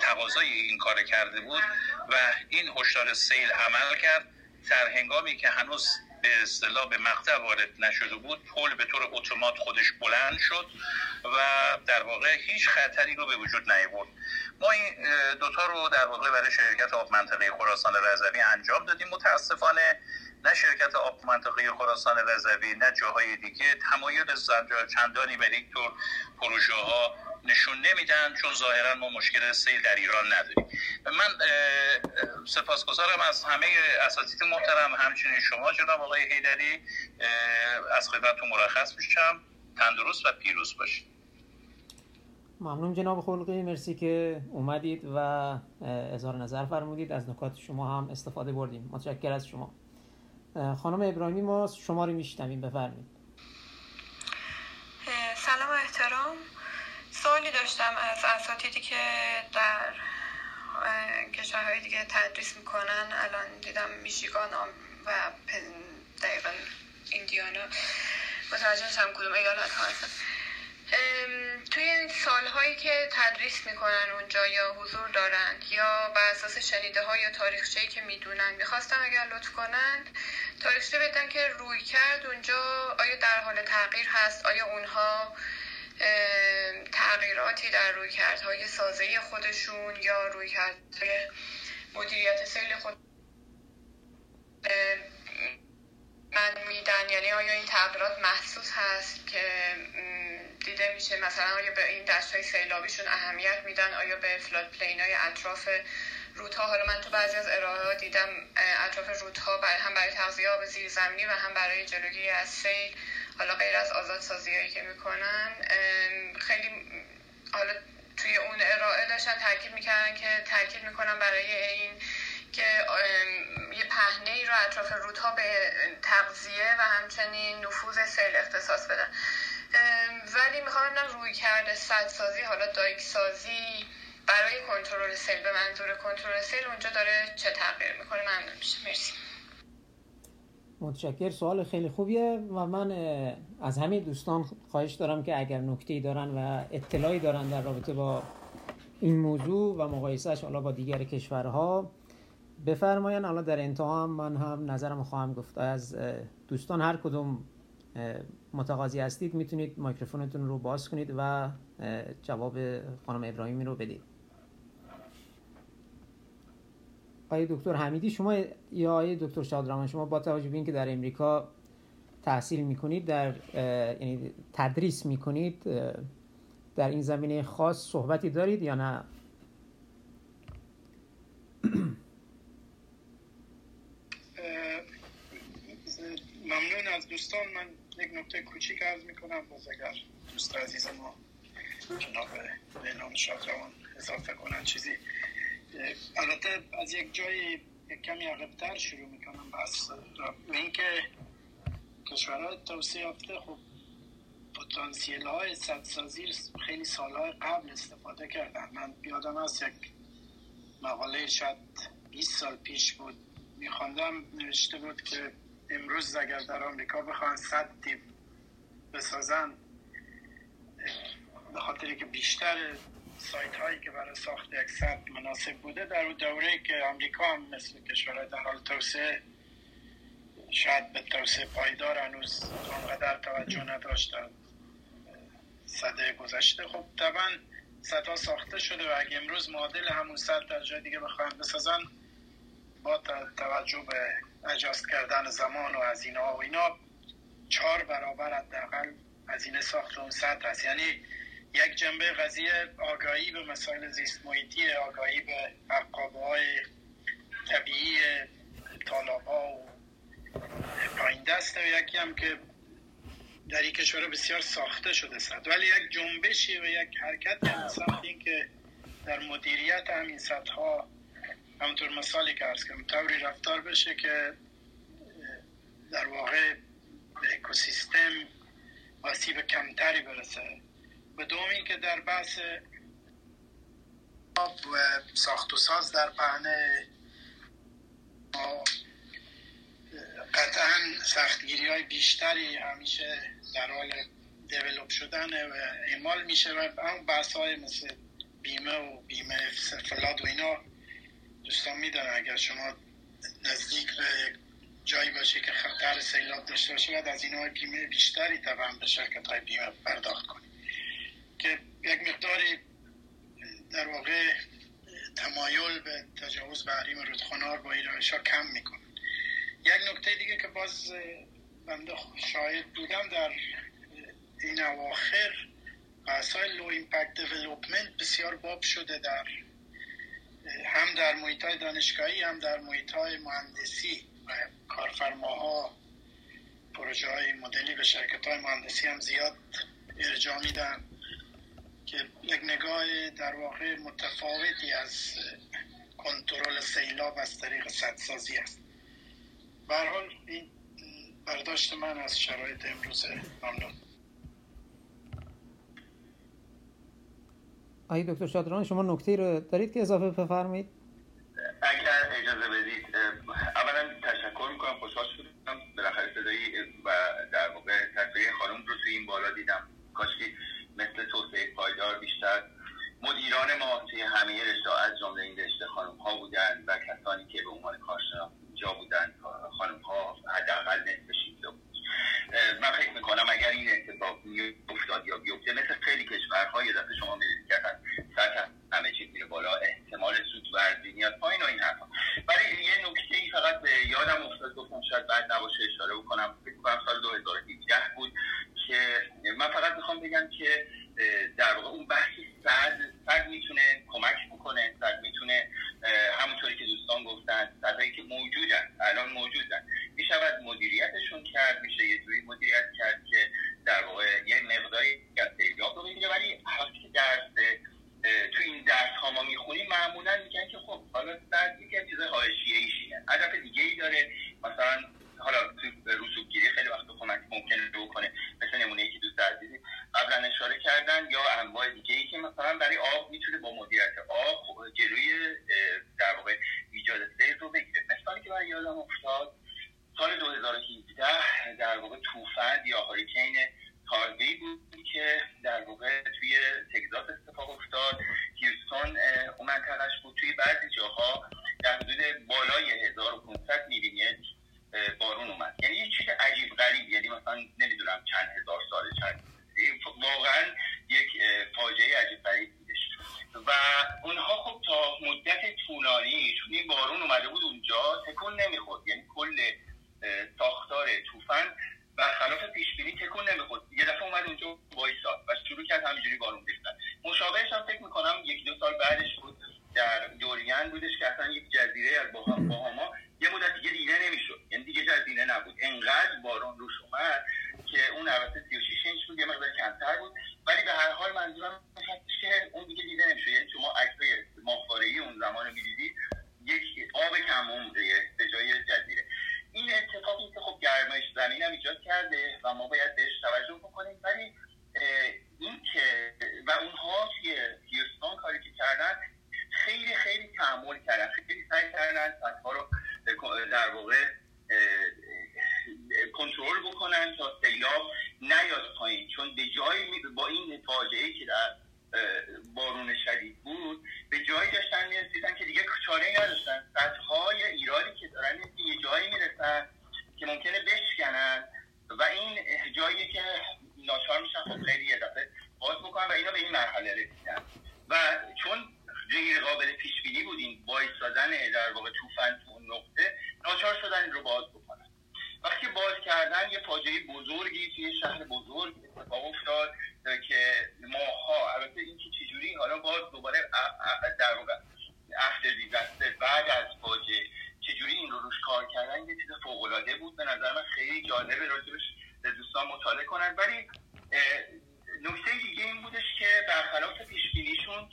تقاضای این کار کرده بود و این هشدار سیل عمل کرد در هنگامی که هنوز به اصطلاح به مقطع وارد نشده بود پل به طور اتومات خودش بلند شد و در واقع هیچ خطری رو به وجود نیاورد. ما این دوتا رو در واقع برای شرکت آب منطقه خراسان رضوی انجام دادیم. متاسفانه نه شرکت آب منطقه خراسان رضوی نه جاهای دیگه تمایل چندانی به یک طور پروژه ها نشون نمیدن چون ظاهرا ما مشکل سیل در ایران نداریم. من سپاسگزارم از همه اساتید محترم همچنین شما جناب آقای حیدری از خدمتتون مرخص میشم. تندرست و پیروز باشید. ممنون جناب خلقی. مرسی که اومدید و اظهار نظر فرمودید. از نکات شما هم استفاده بردیم. متشکر از شما. خانم ابراهیمی ما شما رو میشنویم بفرمایید. سلام و احترام. سوالی داشتم از اساتیدی که در کشورهای دیگه تدریس می‌کنن. الان دیدم میشیگان و دقیقا ایندیانا. متوجه نشم کدوم ایالت ها هستن. توی این سالهایی که تدریس می‌کنن اونجا یا حضور دارند یا بر اساس شنیده ها یا تاریخچه‌ای که می‌دونن می‌خواستم اگر لطف کنند تاریخچه بدن که روی کرد اونجا آیا در حال تغییر هست؟ آیا اونها تغییراتی در روی کردهای سازه خودشون یا روی کردهای مدیریت سیل خود من میدن؟ یعنی آیا این تغییرات محسوس هست که دیده میشه. مثلا آیا به این دشت های سیلابیشون اهمیت میدن؟ آیا به فلاد پلین های اطراف رودها؟ حالا من تو بعضی از ارائه دیدم اطراف رودها برای هم برای تغذیه آب زیر زمینی و هم برای جلوگیری از سیل حالا غیر از آزاد سازی هایی که می‌کنن. خیلی حالا توی اون ارائه داشتن تاکید می‌کردن که تاکید می‌کنن برای این که یه پهنه ای رو اطراف رودها به تغذیه و همچنین نفوذ سیل اختصاص بدن. ولی می‌خوام ببینم روی کرده سازی حالا دایک سازی برای کنترل سیل به منظور کنترل سیل اونجا داره چه تغییر می‌کنه؟ ممنون میشه مرسی. متشکر سوال خیلی خوبیه و من از همه دوستان خواهش دارم که اگر نکته دارن و اطلاعی دارن در رابطه با این موضوع و مقایسهش حالا با دیگر کشورها بفرمایین. حالا در انتها من هم نظرم خواهم گفت. از دوستان هر کدوم متقاضی هستید می‌تونید مایکروفونتون رو باز کنید و جواب خانم ابراهیمی رو بدید. آقای دکتر حمیدی شما یا آقای دکتر شادرامان شما با توجه به اینکه در امریکا تحصیل می‌کنید در یعنی تدریس می‌کنید در این زمینه خاص صحبتی دارید یا نه؟ ممنون از دوستان. من یک نکته کوچیک عرض می‌کنم باز اگر دوست عزیز ما جناب بینام شادروان اضافه کنن چیزی. البته از یک جای کمی عقبتر شروع می‌کنم بس اینکه کشورهای توسعه یافته خب پتانسیل های سازی خیلی سالهای قبل استفاده کردن. من یادم هست یک مقاله شاید 20 سال پیش بود. میخواندم نوشته بود که امروز اگر در آمریکا بخوان صد تیپ بسازن به خاطری که بیشتر سایت هایی که برای ساخت یک صد مناسب بوده در اون دوره که آمریکا هم مثل کشورهای در حال توسعه شاید به توسعه پایدار هنوز آنقدر توجه نداشتن صده گذشته. خب طبعا صدها ساخته شده و اگه امروز معادل همون صد در جای دیگه بخواهند بسازن با توجه به اجاست کردن زمان و از اینا و اینا چهار برابر حداقل هزینه ساخت اون صد هست یعنی یک جنبه قضیه آگاهی به مسائل زیست محیطی آگاهی به عقابه های طبیعی طالاب ها و پایین دسته و یکی هم که در این کشور بسیار ساخته شده صد ولی یک جنبشی و یک حرکت سمت این که در مدیریت همین ها همونطور مثالی که ارز کنم طوری رفتار بشه که در واقع به اکوسیستم آسیب کمتری برسه. به دوم که در بحث و ساخت و ساز در پهنه قطعا سختگیری های بیشتری همیشه در حال دیولوب شدن و اعمال میشه و هم بحث های مثل بیمه و بیمه فلاد و اینا دوستان می‌دونن اگر شما نزدیک به جایی باشه که خطر سیلاب داشته باشه از اینها بیمه بیشتری طبعا به شرکت های بیمه پرداخت کنید که یک مقداری در واقع تمایل به تجاوز به حریم رودخانه رو با ایرانش کم می‌کنه. یک نکته دیگه که باز بنده شاهد بودم در این اواخر بحثای low impact development بسیار باب شده در هم در محیط های دانشگاهی هم در محیط های مهندسی و کارفرماها پروژه های مدلی به شرکت های مهندسی هم زیاد ارجاع میدن که یک نگاه در واقع متفاوتی از کنترل سیلاب از طریق سدسازی است. به حال این برداشت من از شرایط امروز ممنون آقای دکتر شادران شما نکته رو دارید که اضافه بفرمایید؟ اگر اجازه بدید اولا تشکر می‌کنم خوشحال شدم. بالاخره صدایی و در واقع تصویر خانم رو توی این بالا دیدم. کاش که مثل توسعه پایدار بیشتر مدیران ما توی همه رشته از جمله این رشته خانم ها بودن.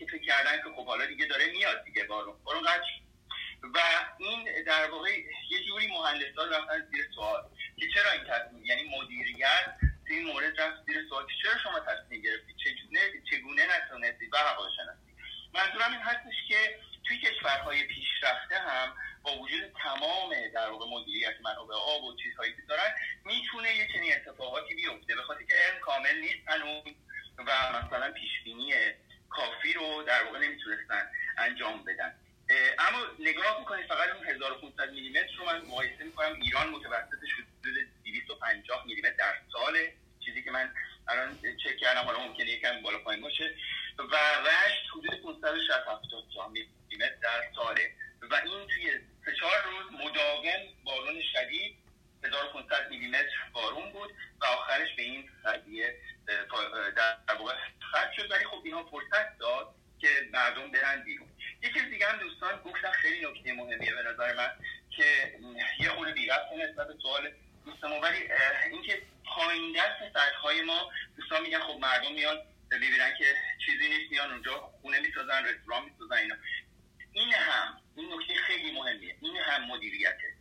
که فکر کردن که خب حالا دیگه داره میاد دیگه بارون بارون و این در واقع یه جوری مهندسان رفتن زیر سوال که چرا این تصمیم یعنی مدیریت این مورد رفت زیر سوال که چرا شما تصمیم گرفتید چگونه چگونه نتونستید و هواشناسی منظورم این هستش که توی کشورهای پیشرفته هم با وجود تمام در واقع مدیریت منابع آب و چیزهایی که دارن می‌تونه یه چنین اتفاقاتی بیفته. به خاطر که علم کامل نیست و مثلا پیش بینی کافی رو در واقع نمی‌تونستن انجام بدن. اما نگاه بکنید فقط اون 1500 میلیمتر رو من مقایسه می‌کنم ایران متوسطش حدود 250 میلیمتر در سال. چیزی که من الان چک کردم حالا ممکنه یکم بالا پایین باشه. و رشت حدود 560 میلیمتر در ساله. و این توی سه چهار روز مداوم بارون شدید 1500 میلیمتر بارون بود و آخرش به این قضیه در واقع ختم شد. ولی خب اینها فرصت داد که مردم برن بیرون. یکی دیگه هم دوستان گفتن خیلی نکته مهمیه به نظر من که یه خورده بیرفت نسبت به سوال دوستان ولی اینکه پایین دست سطح ما دوستان میگن خب مردم میان ببینن که چیزی نیست میان اونجا خونه می‌سازن رستوران می‌سازن اینا. این هم این نکته خیلی مهمیه. این هم مدیریته.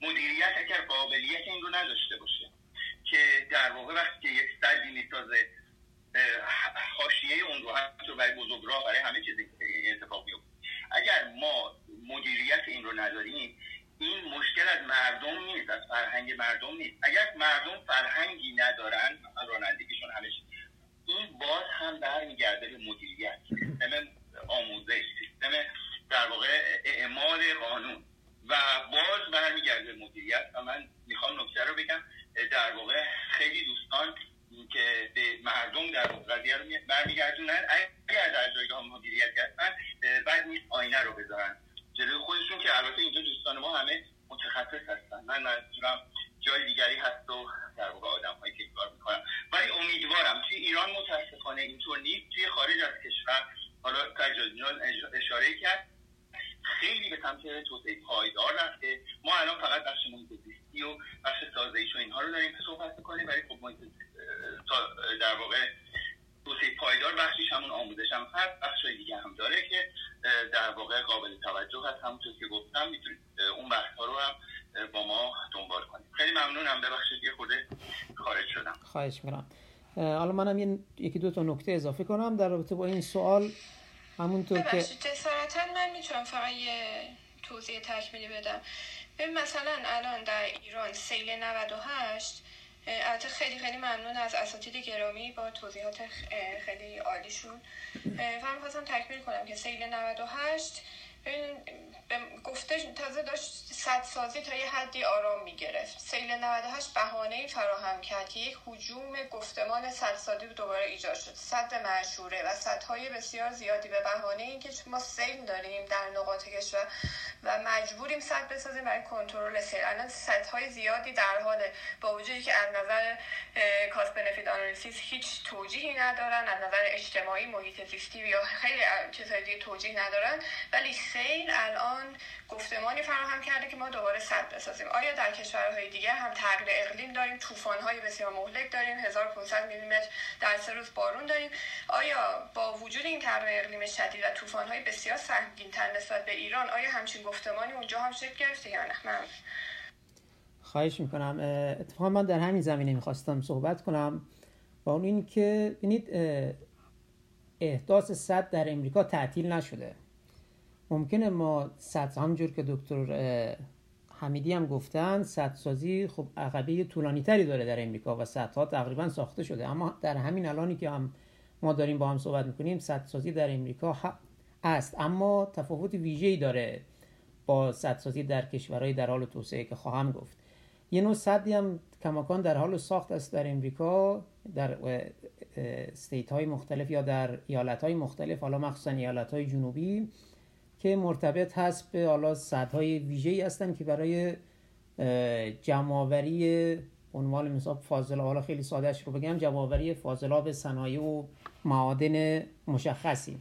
مدیریت اگر قابلیت این رو نداشته باشه که در واقع وقتی که یک سدی می‌سازه حاشیه اون رو حتی برای بزرگراه برای همه چیز اتفاق میفته اگر ما مدیریت این رو نداریم این مشکل از مردم نیست از فرهنگ مردم نیست. اگر مردم فرهنگی ندارن رانندگیشون همه این باز هم برمیگرده به مدیریت. سیستم آموزش سیستم در واقع اعمال قانون و باز برمیگرده به مدیریت و من می‌خوام نکته رو بگم در واقع خیلی دوستان که به مردم در قضیه رو برمیگردونن اگر در جایگاه مدیریت هستن بعد نیست آینه رو بذارن جلوی خودشون که البته اینجا دوستان ما همه متخصص هستن من منظورم جای دیگری هست و در واقع آدم هایی که کار می‌کنن ولی امیدوارم توی ایران متاسفانه اینطور نیست توی خارج از کشور حالا تجاوز اشاره کرد خیلی به سمت توسعه پایدار رفته ما الان فقط بخش محیط زیستی و بخش سازش و اینها رو داریم که صحبت می‌کنیم ولی خب محیط در واقع توسعه پایدار بخشیش همون آموزش هم هست بخش دیگه هم داره که در واقع قابل توجه هست همونطور که گفتم می‌تونید اون بحث ها رو هم با ما دنبال کنید خیلی ممنونم ببخشید یه خورده خارج شدم خواهش میرم حالا منم یه یکی دو تا نکته اضافه کنم در رابطه با این سوال همونطور که جسارتا من می‌تونم فقط یه توضیح تکمیلی بدم. ببین مثلا الان در ایران سیل 98 البته خیلی خیلی ممنون از اساتید گرامی با توضیحات خیلی عالیشون. و می‌خواستم تکمیل کنم که سیل 98 گفته تازه داشت صد سازی تا یه حدی آرام می‌گرفت. سیل 98 بهانه فراهم کرد. که یک حجوم گفتمان صدسازی دوباره ایجاد شد. صد معشوره و صدهای بسیار زیادی به بهانه اینکه ما سیل داریم در نقاط کشور و مجبوریم صد بسازیم برای کنترل سیل. الان صدهای زیادی در حال با وجودی که از نظر کاست بنفیت آنالیسیس هیچ توجیهی ندارن از نظر اجتماعی محیط زیستی یا خیلی چیزهای دیگه توجیه ندارن. ولی سیل الان گفتمانی فراهم کرده که ما دوباره صد بسازیم. آیا در کشورهای دیگه هم تغییر اقلیم داریم؟ طوفان‌های بسیار مهلک داریم 1500 میلیمتر در سه روز بارون داریم. آیا با وجود این تغییر اقلیم شدید و طوفان‌های بسیار سنگین‌تر نسبت به ایران آیا همچین گفتمانی اونجا هم شکل گرفته یا نه؟ من خواهش می‌کنم. اتفاقا من در همین زمینه می‌خواستم صحبت کنم با اون این که ببینید احداث صد در امریکا تعطیل نشده. ممکنه ما صد همجور که دکتر حمیدی هم گفتن سازی خب عقبه طولانی تری داره در امریکا و ها تقریبا ساخته شده. اما در همین الانی که هم ما داریم با هم صحبت می‌کنیم سازی در امریکا است. اما تفاوت ویژه‌ای داره با سازی در کشورهای در حال توسعه که خواهم گفت. یه نوع صدی هم کماکان در حال ساخت است در امریکا در استیت های مختلف یا در ایالت های مختلف حالا مخصوصا ایالت های جنوبی. که مرتبط هست به حالا صدهای ویژه‌ای هستن که برای جمعآوری عنوان مثال فاضلاب حالا خیلی سادهش رو بگم جمعآوری فاضلاب صنایع و معادن مشخصی.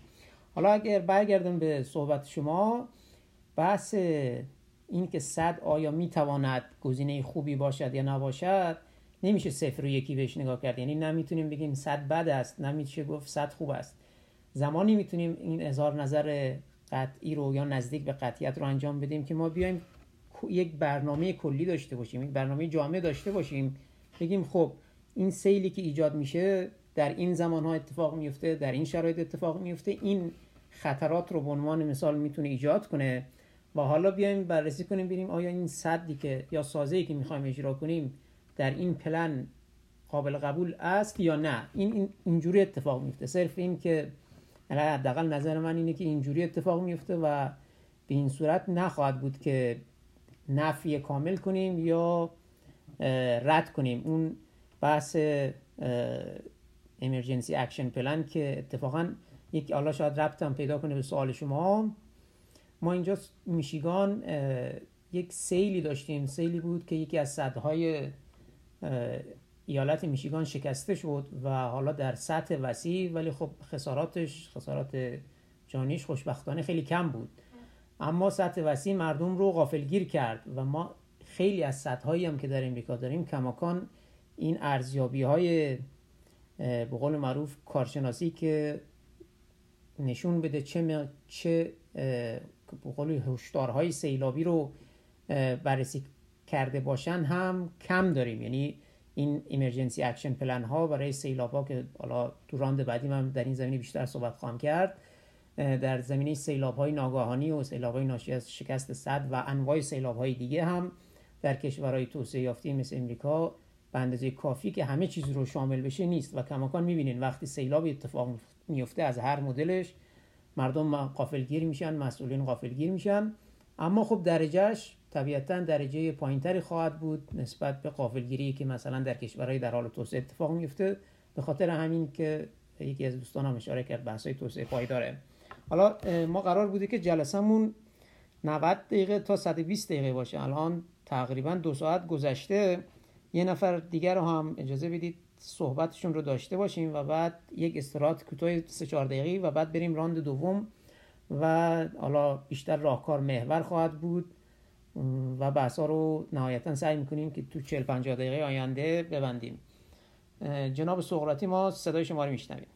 حالا اگر برگردم به صحبت شما بحث این که صد آیا می‌تواند گزینه خوبی باشد یا نباشد نمیشه صفر و یکی بهش نگاه کرد. یعنی نمی‌تونیم بگیم صد بد است نمیشه گفت صد خوب است. زمانی می‌تونیم این اظهار نظر قطعی رو یا نزدیک به قطعیت رو انجام بدیم که ما بیایم یک برنامه کلی داشته باشیم یک برنامه جامع داشته باشیم. بگیم خب این سیلی که ایجاد میشه در این زمان ها اتفاق میفته در این شرایط اتفاق میفته این خطرات رو به عنوان مثال می‌تونه ایجاد کنه و حالا بیایم بررسی کنیم ببینیم آیا این صدی که یا سازه که می‌خوایم اجرا کنیم در این پلن قابل قبول است یا نه. این اینجوری اتفاق میفته صرف این که یعنی حداقل نظر من اینه که اینجوری اتفاق میفته و به این صورت نخواهد بود که نفی کامل کنیم یا رد کنیم. اون بحث emergency action plan که اتفاقا یک حالا شاید ربط پیدا کنه به سوال شما. ما اینجا میشیگان یک سیلی داشتیم. سیلی بود که یکی از سدهای ایالت میشیگان شکسته شد و حالا در سطح وسیع ولی خب خساراتش خسارات جانیش خوشبختانه خیلی کم بود. اما سطح وسیع مردم رو غافلگیر کرد و ما خیلی از سدها هم که در امریکا داریم کماکان این ارزیابی های به قول معروف کارشناسی که نشون بده چه چه به قول هشدارهای سیلابی رو بررسی کرده باشن هم کم داریم. یعنی این emergency action plan ها برای سیلاب ها که حالا تو راند بعدی من در این زمینه بیشتر صحبت خواهم کرد در زمینه سیلاب های ناگهانی و سیلاب های ناشی از شکست سد و انواع سیلاب های دیگه هم در کشورهای توسعه یافته مثل امریکا به اندازه کافی که همه چیز رو شامل بشه نیست و کماکان می‌بینین وقتی سیلاب اتفاق میفته از هر مدلش مردم قافلگیر میشن مسئولین قافلگیر میشن. اما خب درجهش طبیعتا درجه پایینتری خواهد بود نسبت به قافلگیری که مثلا در کشورهای در حال توسعه اتفاق میفته به خاطر همین که یکی از دوستان هم اشاره کرد بحثای توسعه پایداره حالا ما قرار بوده که جلسمون 90 دقیقه تا 120 دقیقه باشه. الان تقریبا دو ساعت گذشته. یه نفر دیگر رو هم اجازه بدید صحبتشون رو داشته باشیم و بعد یک استراحت کوتاه 3 4 دقیقه و بعد بریم راند دوم و حالا بیشتر راهکار محور خواهد بود. و بحث ها رو نهایتا سعی می‌کنیم که تو 40 50 دقیقه آینده ببندیم. جناب سقراطی ما صدای شما رو میشنویم.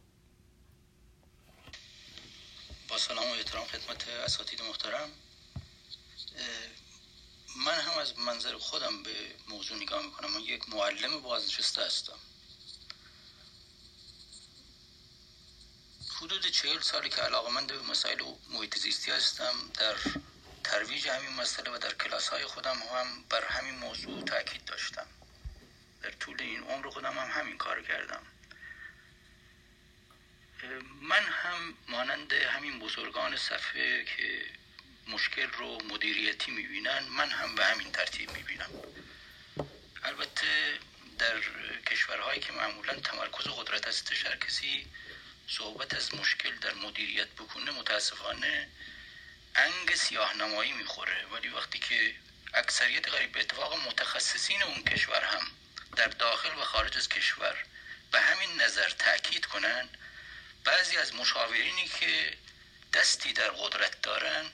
با سلام و احترام خدمت اساتید محترم. من هم از منظر خودم به موضوع نگاه می‌کنم. من یک معلم بازنشسته هستم. حدود چهل سالی که علاقمند به مسائل محیط زیستی هستم در ترویج همین مسئله و در کلاس های خودم هم بر همین موضوع تاکید داشتم. در طول این عمر خودم هم همین کار کردم. من هم مانند همین بزرگان صفحه که مشکل رو مدیریتی می‌بینن من هم به همین ترتیب می‌بینم. البته در کشورهایی که معمولا تمرکز قدرت هستش هر کسی صحبت از مشکل در مدیریت بکنه متاسفانه انگ سیاه نمایی می‌خوره. ولی وقتی که اکثریت غریب به اتفاق متخصصین اون کشور هم در داخل و خارج از کشور به همین نظر تاکید کنن بعضی از مشاورینی که دستی در قدرت دارن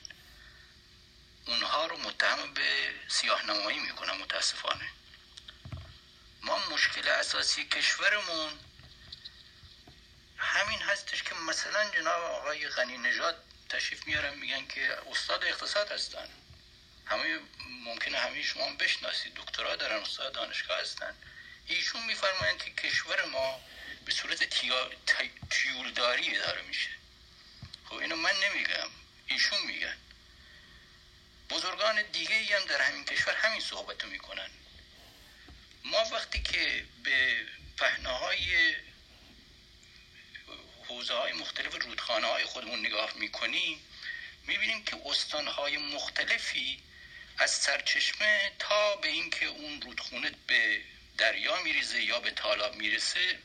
اونها رو متهم به سیاه نمایی می‌کنن متاسفانه. ما مشکل اساسی کشورمون همین هستش که مثلا جناب آقای غنی نژاد تشریف میارن میگن که استاد اقتصاد هستن. همه ممکنه همه شما بشناسید دکترا دارن استاد دانشگاه هستن. ایشون میفرمایند که کشور ما به صورت تیولداری داره میشه. خب اینو من نمیگم ایشون میگن. بزرگان دیگه ای هم در همین کشور همین صحبتو می‌کنن. ما وقتی که به پهناهای حوزه های مختلف رودخانه های خودمون نگاه می‌کنیم می‌بینیم که استانهای مختلفی از سرچشمه تا به اینکه اون رودخونه به دریا میریزه یا به تالاب می‌رسه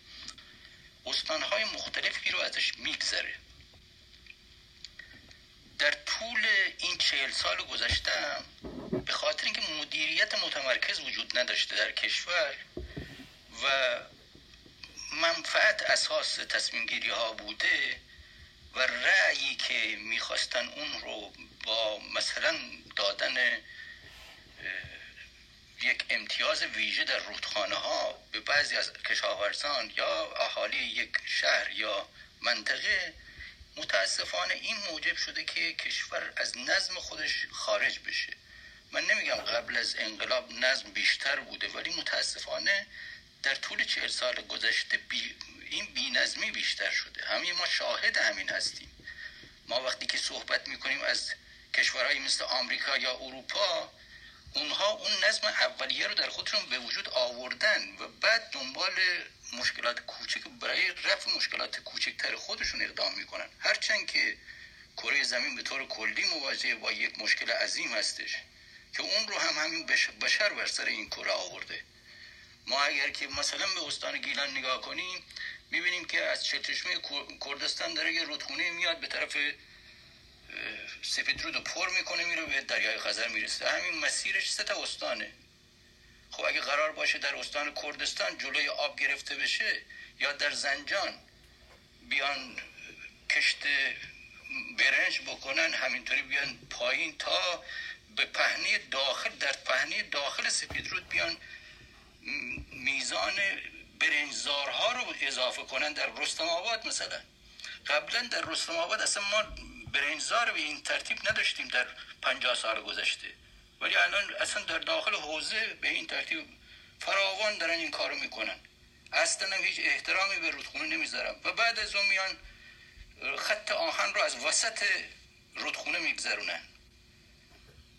استانهای مختلفی رو ازش میگذره. در طول این چهل سال گذشتم به خاطر اینکه مدیریت متمرکز وجود نداشته در کشور و منفعت اساس تصمیم گیری ها بوده و رأیی که می‌خواستن اون رو با مثلا دادن یک امتیاز ویژه در رودخانه ها به بعضی از کشاورزان یا اهالی یک شهر یا منطقه متاسفانه این موجب شده که کشور از نظم خودش خارج بشه. من نمیگم قبل از انقلاب نظم بیشتر بوده ولی متاسفانه در طول چهل سال گذشته بی این بینظمی بیشتر شده. همه ما شاهد همین هستیم. ما وقتی که صحبت می‌کنیم از کشورهایی مثل آمریکا یا اروپا اونها اون نظم اولیه رو در خودشون به وجود آوردن و بعد دنبال مشکلات کوچک برای رفع مشکلات کوچکتر خودشون اقدام می‌کنن. هرچند که کره زمین به طور کلی مواجه با یک مشکل عظیم هستش که اون رو هم همین بشر بر سر این کره آورده. ما اگر که مثلا به استان گیلان نگاه کنیم می‌بینیم که از چشمه کردستان داره یه رودخونه میاد به طرف سفید رود پر می‌کنه میره به دریای خزر می‌رسه. همین مسیرش سه تا استانه. خب اگه قرار باشه در استان کردستان جلوی آب گرفته بشه یا در زنجان بیان کشت برنج بکنن همینطوری بیان پایین تا به پهنه داخل در پهنه داخل سپید رود بیان میزان برنجزارها رو اضافه کنن در رستم آباد مثلا. قبلا در رستم آباد اصلا ما برنجزار به این ترتیب نداشتیم در پنجاه سال گذشته. ولی الان اصلا در داخل حوزه به این ترتیب فراوان دارن این کارو می‌کنن. اصلا هیچ احترامی به رودخونه نمی‌ذارم. و بعد از اون میان خط آهن رو از وسط رودخونه میگذرونن.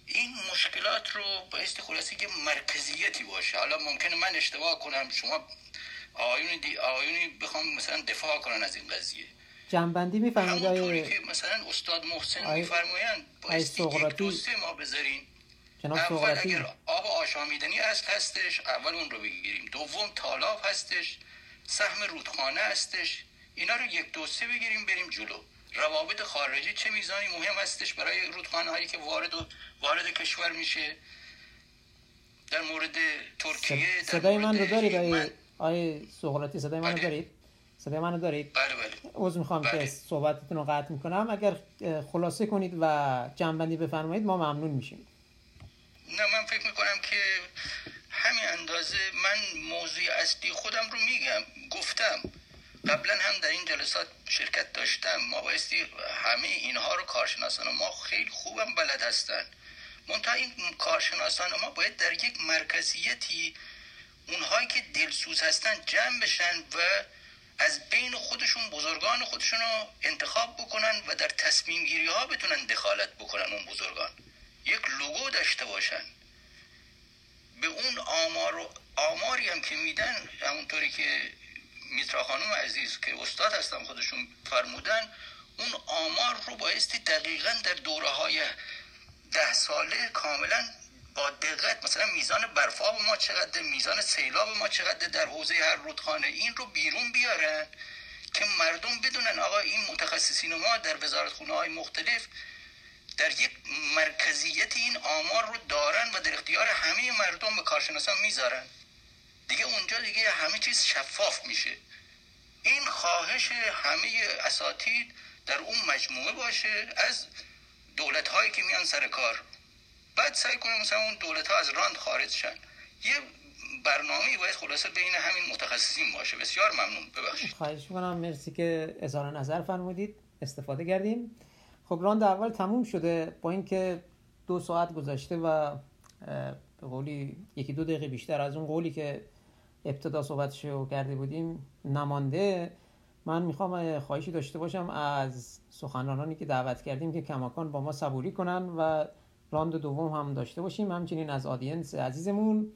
این مشکلات رو بایستی خلاصی که مرکزیتی باشه. حالا ممکنه من اشتباه کنم شما آیونی دی آیونی بخوام مثلا دفاع کنن از این قضیه. جنبندی میفرمایید که مثلا استاد محسن میفرمایند بایستی یک دو سه ما بذارین جناب اول اگر آب آشامیدنی است هستش. اول اون رو بگیریم. دوم تالاب هستش. سهم رودخانه هستش. اینا رو یک دو سه بگیریم بریم جلو. روابط خارجی چه میزانی مهم هستش برای رودخانه هایی که وارد و وارد کشور میشه. در مورد ترکیه صدای من رو دارید؟ آیه آیه سقراطی صدای من رو بله. دارید؟ صدای من دارید؟ بله بله. عذر می‌خوام بله. که صحبتتون رو قطع می‌کنم. اگر خلاصه کنید و جنبندی بفرمایید ما ممنون میشیم. نه من فکر می‌کنم که همین اندازه من موضوع اصلی خودم رو میگم گفتم. قبلا هم در این جلسات شرکت داشتم. ما بایستی همه اینها رو کارشناسان ما خیلی خوبم بلد هستن. منتها این کارشناسان ما باید در یک مرکزیتی اونهایی که دلسوز هستن جمع بشن و از بین خودشون بزرگان خودشون رو انتخاب بکنن و در تصمیم گیری ها بتونن دخالت بکنن اون بزرگان. یک لوگو داشته باشن. به اون آمار آماری هم که میدن همونطوری که میترا خانم عزیز که استاد هستم خودشون فرمودن اون آمار رو بایستی دقیقا در دوره های ده ساله کاملا با دقت مثلا میزان برفاب ما چقدر میزان سیلاب ما چقدر در حوزه هر رودخانه این رو بیرون بیارن که مردم بدونن آقا این متخصصین ما در وزارت خونه های مختلف در یک مرکزیت این آمار رو دارن و در اختیار همه مردم به کارشناسان می‌ذارن. دیگه اونجا دیگه همه چیز شفاف میشه. این خواهش همه اساتید در اون مجموعه باشه از دولت هایی که میان سر کار. بعد سعی کنیم مثلا اون دولت ها از راند خارج شن. یه برنامه باید خلاصه بین همین متخصصین باشه. بسیار ممنون. ببخشید. خواهش می‌کنم. مرسی که اظهار نظر فرمودید. استفاده کردیم. خب راند اول تموم شده با اینکه دو ساعت گذشته و به قولی یکی دو دقیقه بیشتر از اون قولی که ابتدا صحبتشو کرده بودیم نمانده. من می‌خوام خواهشی داشته باشم از سخنرانانی که دعوت کردیم که کماکان با ما صبوری کنن و راند دوم هم داشته باشیم. همچنین از آدینس عزیزمون.